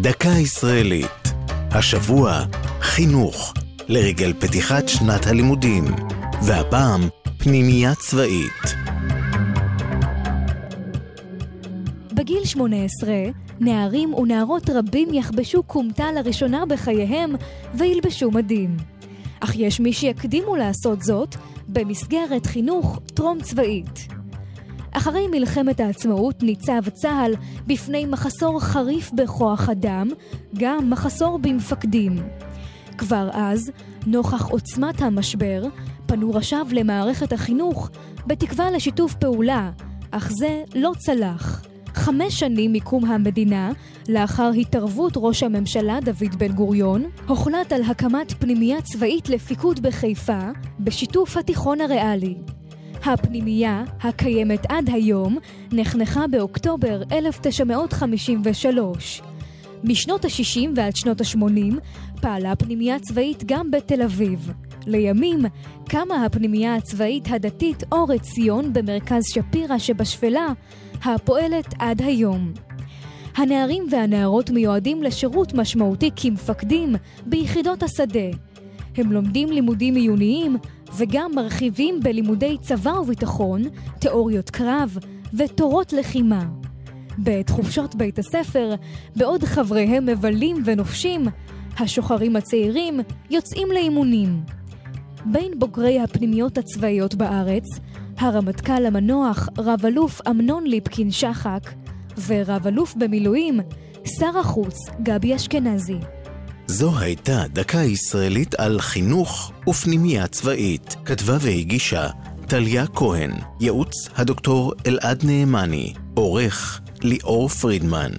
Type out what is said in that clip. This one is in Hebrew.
דקה ישראלית. השבוע, חינוך, לרגל פתיחת שנת הלימודים. והפעם, פנימייה צבאית. בגיל 18, נערים ונערות רבים יחבשו כומתה לראשונה בחייהם וילבשו מדים. אך יש מי שיקדימו לעשות זאת במסגרת חינוך טרום צבאית. אחרי מלחמת העצמאות ניצב צה"ל בפני מחסור חריף בכוח אדם, גם מחסור במפקדים. כבר אז, נוכח עוצמת המשבר, פנו ראשיו למערכת החינוך בתקווה לשיתוף פעולה, אך זה לא צלח. חמש שנים מקום המדינה, לאחר התערבות ראש הממשלה דוד בן גוריון, הוחלט על הקמת פנימייה צבאית לפיקוד בחיפה, בשיתוף התיכון הריאלי. הפנימייה, הקיימת עד היום, נחנכה באוקטובר 1953. משנות ה-60 ועד שנות ה-80 פעלה פנימייה צבאית גם בתל אביב. לימים קמה הפנימייה הצבאית הדתית אור עציון במרכז שפירא שבשפלה, הפועלת עד היום. הנערים והנערות מיועדים לשירות משמעותי כמפקדים ביחידות השדה. הם לומדים לימודים עיוניים וגם מרחיבים בלימודי צבא וביטחון, תיאוריות קרב ותורות לחימה. בעת חופשות בית הספר, בעוד חבריהם מבלים ונופשים, השוחרים הצעירים יוצאים לאימונים. בין בוגרי הפנימיות הצבאיות בארץ, הרמטכ"ל המנוח רב-אלוף אמנון ליפקין שחק ורב-אלוף במילואים שר החוץ גבי אשכנזי. זו הייתה דקה ישראלית על חינוך ופנימייה צבאית. כתבה והגישה טליה כהן, ייעוץ הדוקטור אלעד נאמני, עורך ליאור פרידמן.